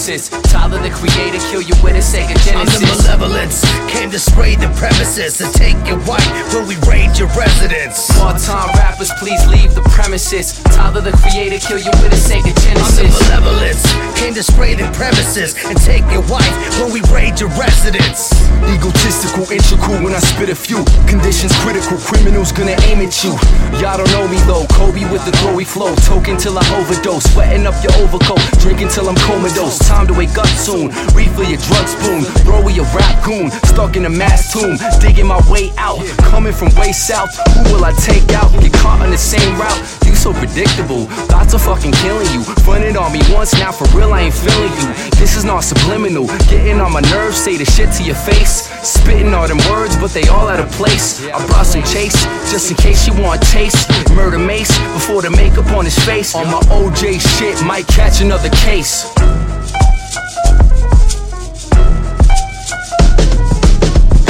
Genesis. Tyler the creator, kill you with a Sega Genesis. I'm the malevolence, came to spray the premises and take your wife when we raid your residence. Part-time rappers, please leave the premises. Tyler the creator, kill you with a Sega Genesis. I'm the malevolence, came to spray the premises and take your wife when we your residence. Egotistical, integral when I spit a few. Conditions critical, criminals gonna aim at you. Y'all don't know me though. Kobe with the glowy flow. Token till I overdose. Sweating up your overcoat. Drinking till I'm comatose. Time to wake up soon. Refill your drug spoon. Throw a rap goon. Stuck in a mass tomb. Digging my way out. Coming from way south. Who will I take out? Get caught on the same route. So predictable. Thoughts are fucking killing you. Fronted on me once, now for real I ain't feeling you. This is not subliminal. Getting on my nerves, say the shit to your face. Spitting all them words, but they all out of place. I brought some chase, just in case you want taste. Murder mace before the makeup on his face. On my OJ shit, might catch another case.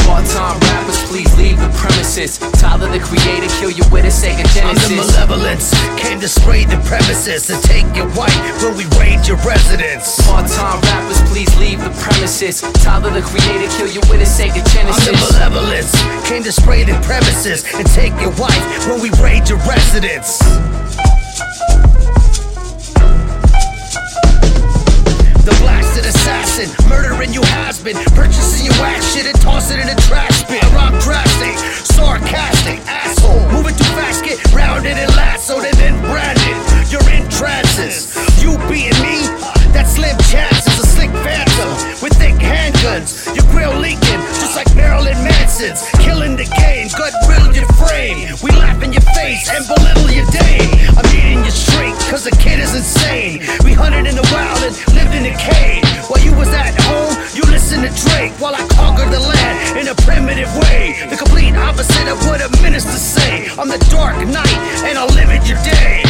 Part-time rappers, please leave the premises. Tyler the creator, kill you with a Sega I'm the malevolence, came to spray the premises and take your wife when we raid your residence. Part-time rappers, please leave the premises. Tyler the creator, kill you with a Sega I'm the Genesis. malevolence, came to spray the premises and take your wife when we raid your residence. Been purchasing your ass shit and toss it in a trash bin. I'm drastic, sarcastic, asshole. Moving too fast, get rounded and lassoed and then branded. You're in trances. You being me, That slim chances. A slick phantom with thick handguns. Your grill leaking, just like Marilyn Manson's. Killing the game, gut riddle your frame. We laugh in your face and belittle your day. I'm the dark knight and I'll limit your day.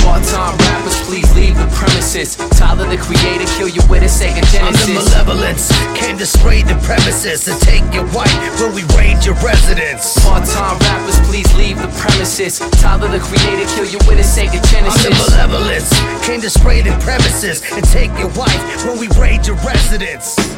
Part-time rappers, please leave the premises. Tyler the creator, kill you with a Sega I'm the malevolence, came to spray the premises and take your wife when we raid your residence. Part-time rappers, please leave the premises. Tyler the creator, kill you with a Sega I'm the malevolence, came to spray the premises and take your wife when we raid your residence.